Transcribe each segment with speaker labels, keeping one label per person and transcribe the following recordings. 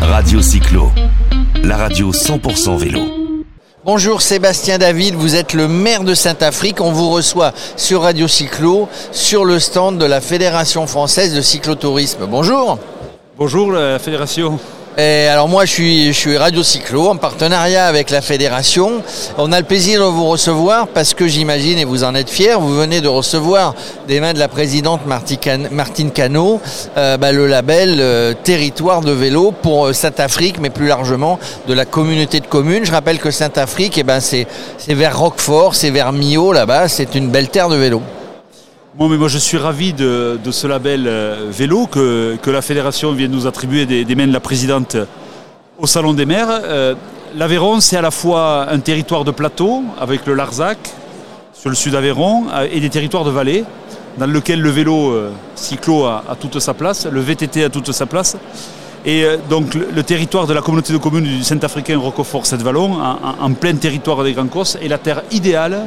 Speaker 1: Radio Cyclo, la radio 100% vélo.
Speaker 2: Bonjour Sébastien David, vous êtes le maire de Saint-Afrique. On vous reçoit sur Radio Cyclo, sur le stand de la Fédération française de cyclotourisme. Bonjour.
Speaker 3: Bonjour la Fédération.
Speaker 2: Alors moi je suis, je suis Radio Cyclo en partenariat avec la fédération. On a le plaisir de vous recevoir parce que j'imagine et vous en êtes fiers, vous venez de recevoir des mains de la présidente Martine Cano euh, bah, le label euh, territoire de vélo pour euh, Saint-Afrique mais plus largement de la communauté de communes. Je rappelle que Saint-Afrique eh ben, c'est vers Roquefort, c'est vers Millau là-bas, c'est une belle terre de vélo.
Speaker 3: Moi, je suis ravi de, ce label euh, vélo que, la fédération vient de nous attribuer des, mains de la présidente au Salon des maires. Euh, L'Aveyron, c'est à la fois un territoire de plateau avec le Larzac sur le sud Aveyron euh, et des territoires de vallée dans lequel le vélo cyclo a, toute sa place, le VTT a toute sa place. Et donc le, territoire de la communauté de communes du Saint-Africain Roquefort-Cette-Vallon, en, plein territoire des Grands Cosses, est la terre idéale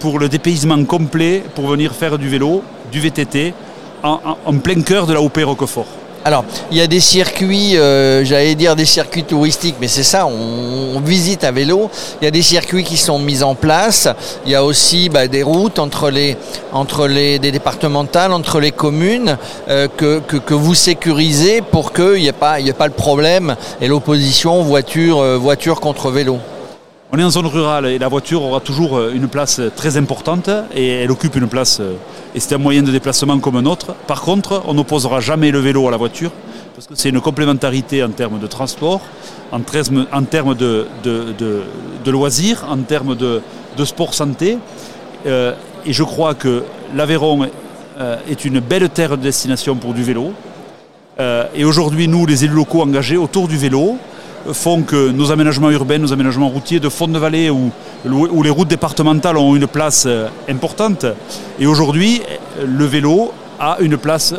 Speaker 3: pour le dépaysement complet pour venir faire du vélo, du VTT, en, plein cœur de la OP Roquefort.
Speaker 2: Alors, il y a des circuits, euh, j'allais dire des circuits touristiques, mais c'est ça, on, visite à vélo. Il y a des circuits qui sont mis en place. Il y a aussi bah, des routes entre les, départementales, entre les communes, euh, que, vous sécurisez pour qu'il n'y ait, pas, ait pas le problème et l'opposition voiture, euh, voiture contre vélo.
Speaker 3: On est en zone rurale et la voiture aura toujours euh, une place très importante et elle occupe une place euh, et c'est un moyen de déplacement comme un autre. Par contre, on n'opposera jamais le vélo à la voiture parce que c'est une complémentarité en termes de transport, en, termes de, loisirs, en termes de, sport santé. Euh, et je crois que l'Aveyron est une belle terre de destination pour du vélo. et aujourd'hui, nous, les élus locaux engagés autour du vélo, font que nos aménagements urbains, nos aménagements routiers de fond de vallée où, les routes départementales ont une place euh, importante. Et aujourd'hui, le vélo a une place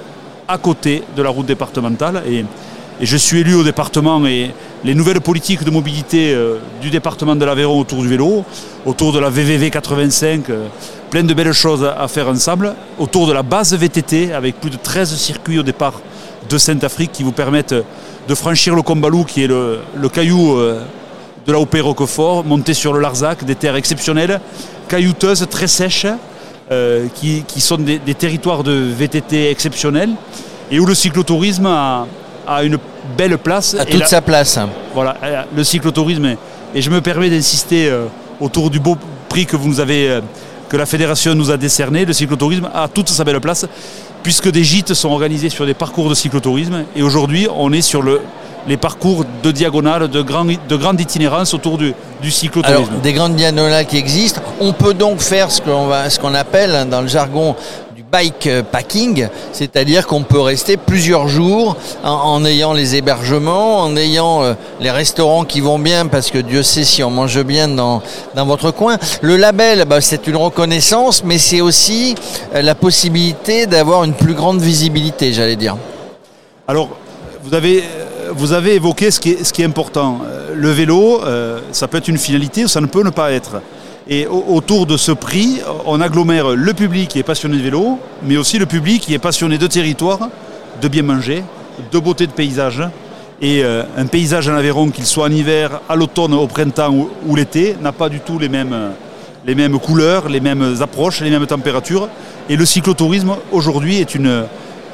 Speaker 3: à côté de la route départementale. Et, je suis élu au département et les nouvelles politiques de mobilité euh, du département de l'Aveyron autour du vélo, autour de la VVV 85, euh, plein de belles choses à faire ensemble, autour de la base VTT avec plus de 13 circuits au départ de Sainte-Afrique qui vous permettent de franchir le Combalou, qui est le, caillou euh, de la OP Roquefort, monter sur le Larzac, des terres exceptionnelles, caillouteuses, très sèches, euh, qui, sont des, territoires de VTT exceptionnels, et où le cyclotourisme a, une belle place.
Speaker 2: A toute sa place.
Speaker 3: Voilà, euh, le cyclotourisme, et je me permets d'insister autour du beau prix que vous nous avez, que la fédération nous a décerné, le cyclotourisme a toute sa belle place puisque des gîtes sont organisés sur des parcours de cyclotourisme. Et aujourd'hui, on est sur le, les parcours de diagonale, de, grand, de grande itinérance autour du, cyclotourisme.
Speaker 2: Des grandes diagonales qui existent. On peut donc faire ce qu'on, ce qu'on appelle hein, dans le jargon bike packing, c'est-à-dire qu'on peut rester plusieurs jours en, ayant les hébergements, en ayant euh, les restaurants qui vont bien, parce que Dieu sait si on mange bien dans, votre coin. Le label, bah, c'est une reconnaissance, mais c'est aussi euh, la possibilité d'avoir une plus grande visibilité, j'allais dire.
Speaker 3: Alors, vous avez, euh, vous avez évoqué ce qui, est, ce qui est important. Le vélo, ça peut être une finalité ou ça ne peut ne pas être. Et autour de ce prix, on agglomère le public qui est passionné de vélo, mais aussi le public qui est passionné de territoire, de bien manger, de beauté de paysage. Et euh, un paysage en Aveyron, qu'il soit en hiver, à l'automne, au printemps ou, l'été, n'a pas du tout les mêmes, les mêmes couleurs, les mêmes approches, les mêmes températures. Et le cyclotourisme, aujourd'hui, est,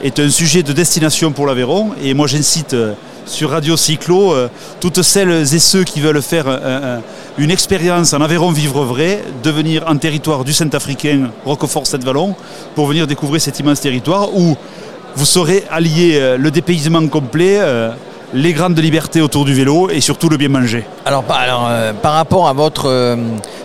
Speaker 3: est un sujet de destination pour l'Aveyron. Et moi, j'incite euh, sur Radio Cyclo. Euh, toutes celles et ceux qui veulent faire une expérience en Aveyron Vivre Vrai, de venir en territoire du Saint-Africain Roquefort-Cette-Vallon pour venir découvrir cet immense territoire où vous saurez allier euh, le dépaysement complet, euh, les grandes libertés autour du vélo et surtout le bien manger.
Speaker 2: Alors, euh, par rapport à votre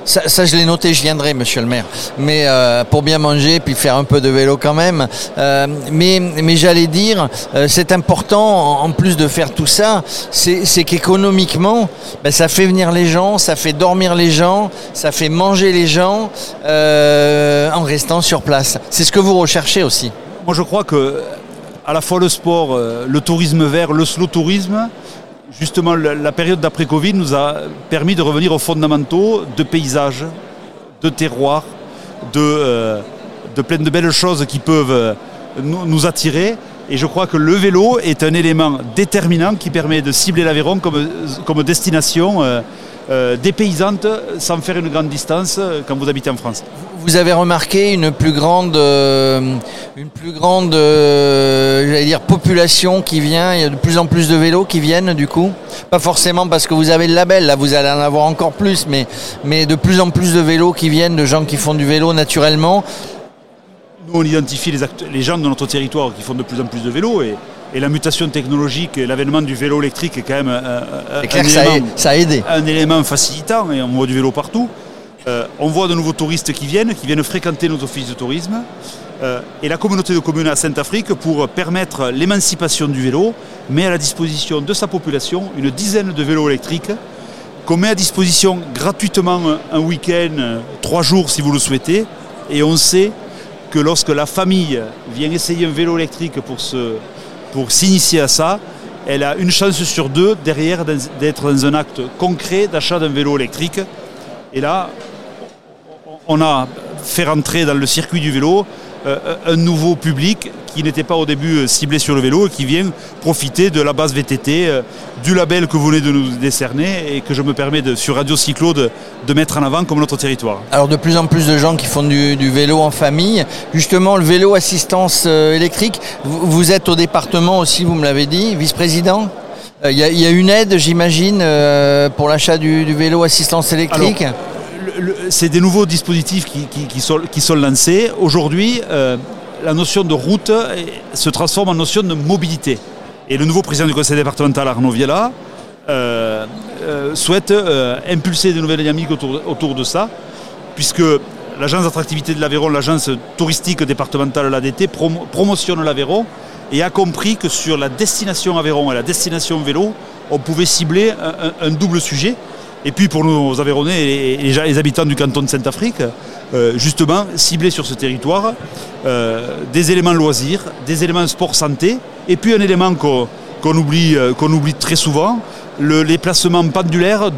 Speaker 2: ça, je l'ai noté, je viendrai, monsieur le maire. Mais euh, pour bien manger, puis faire un peu de vélo quand même. Euh, mais mais j'allais dire, euh, c'est important, en, plus de faire tout ça, c'est qu'économiquement, ben, ça fait venir les gens, ça fait dormir les gens, ça fait manger les gens en restant sur place. C'est ce que vous recherchez aussi.
Speaker 3: Moi, je crois que à la fois le sport, le tourisme vert, le slow tourisme, justement, la période d'après-Covid nous a permis de revenir aux fondamentaux de paysage, de terroir, de, euh, de belles choses qui peuvent euh, nous, attirer. Et je crois que le vélo est un élément déterminant qui permet de cibler l'Aveyron comme, destination euh, euh, sans faire une grande distance euh, quand vous habitez en France.
Speaker 2: Vous avez remarqué une plus grande, euh, une plus grande euh, j'allais dire, population qui vient, il y a de plus en plus de vélos qui viennent du coup Pas forcément parce que vous avez le label, là vous allez en avoir encore plus, mais, mais de plus en plus de vélos qui viennent, de gens qui font du vélo naturellement.
Speaker 3: Nous, on identifie les, gens de notre territoire qui font de plus en plus de vélos et, et la mutation technologique et l'avènement du vélo électrique est quand même un, un-
Speaker 2: C'est
Speaker 3: un
Speaker 2: clair que ça a,
Speaker 3: élément,
Speaker 2: ça a aidé.
Speaker 3: un élément facilitant et on voit du vélo partout. Euh, on voit de nouveaux touristes qui viennent, qui viennent fréquenter nos offices de tourisme. Euh, et la communauté de communes à Sainte-Afrique, pour permettre l'émancipation du vélo, met à la disposition de sa population une dizaine de vélos électriques qu'on met à disposition gratuitement un week-end, trois jours si vous le souhaitez. Et on sait que lorsque la famille vient essayer un vélo électrique pour, pour s'initier à ça, elle a une chance sur deux derrière d'être dans un acte concret d'achat d'un vélo électrique. Et là, on a fait rentrer dans le circuit du vélo euh, un nouveau public qui n'était pas au début euh, ciblé sur le vélo et qui vient profiter de la base VTT, euh, du label que vous venez de nous décerner et que je me permets sur Radio Cyclo de, mettre en avant comme notre territoire.
Speaker 2: Alors de plus en plus de gens qui font du, vélo en famille. Justement, le vélo assistance électrique, vous, êtes au département aussi, vous me l'avez dit, vice-président? Il y, a- il y a une aide, j'imagine, euh, pour l'achat du, vélo assistance électrique
Speaker 3: Le- le- C'est des nouveaux dispositifs qui, sont, lancés. Aujourd'hui, euh, la notion de route euh, se transforme en notion de mobilité. Et le nouveau président du conseil départemental, Arnaud Viella, euh, euh, souhaite euh, impulser de nouvelles dynamiques autour, de ça, puisque l'agence d'attractivité de l'Aveyron, l'agence touristique départementale, l'ADT, promo- promotionne l'Aveyron et a compris que sur la destination Aveyron et la destination vélo, on pouvait cibler un, double sujet. Et puis pour nos Aveyronnais et les, habitants du canton de Sainte-Afrique, euh, justement, cibler sur ce territoire euh, des éléments loisirs, des éléments sport santé, et puis un élément qu'on qu'on oublie, euh, qu'on oublie très souvent, le, les placements pendulaires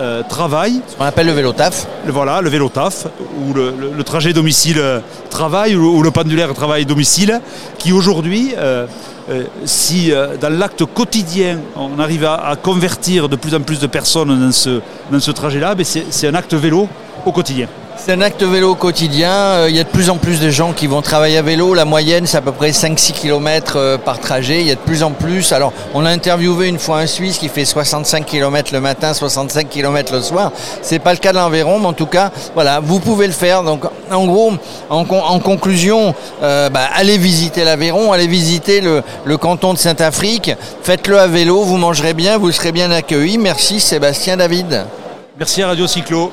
Speaker 3: domicile-travail.
Speaker 2: Ce qu'on appelle le vélo taf.
Speaker 3: Le- voilà, le vélo taf, ou le, le- le trajet domicile-travail, ou, ou le pendulaire travail-domicile, qui aujourd'hui, euh, euh, si euh, dans l'acte quotidien, on arrive à, à convertir de plus en plus de personnes dans ce, dans ce trajet-là, ben c'est un acte vélo au quotidien.
Speaker 2: C'est un acte vélo quotidien. Euh, Il y a de plus en plus de gens qui vont travailler à vélo. La moyenne, c'est à peu près 5-6 km par trajet. Il y a de plus en plus. Alors, on a interviewé une fois un Suisse qui fait 65 km le matin, 65 km le soir. C'est pas le cas de l'Aveyron, mais en tout cas, voilà, vous pouvez le faire. Donc, en gros, en, con- en conclusion, euh, bah, allez visiter l'Aveyron, allez visiter le, le canton de Saint-Afrique. Faites-le à vélo, vous mangerez bien, vous serez bien accueillis. Merci Sébastien David.
Speaker 3: Merci à Radio Cyclo.